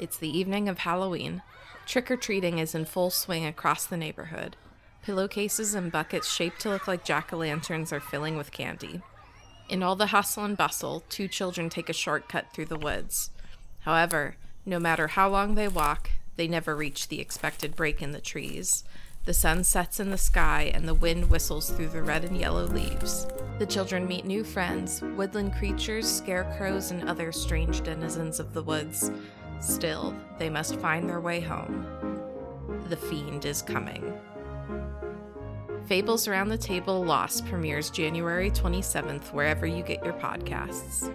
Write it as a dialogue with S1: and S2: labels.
S1: It's the evening of Halloween. Trick or treating is in full swing across the neighborhood. Pillowcases and buckets shaped to look like jack o' lanterns are filling with candy. In all the hustle and bustle, two children take a shortcut through the woods. However, no matter how long they walk, they never reach the expected break in the trees. The sun sets in the sky and the wind whistles through the red and yellow leaves. The children meet new friends, woodland creatures, scarecrows, and other strange denizens of the woods. Still, they must find their way home. The Fiend is coming. Fables Around the Table Lost premieres January 27th, wherever you get your podcasts.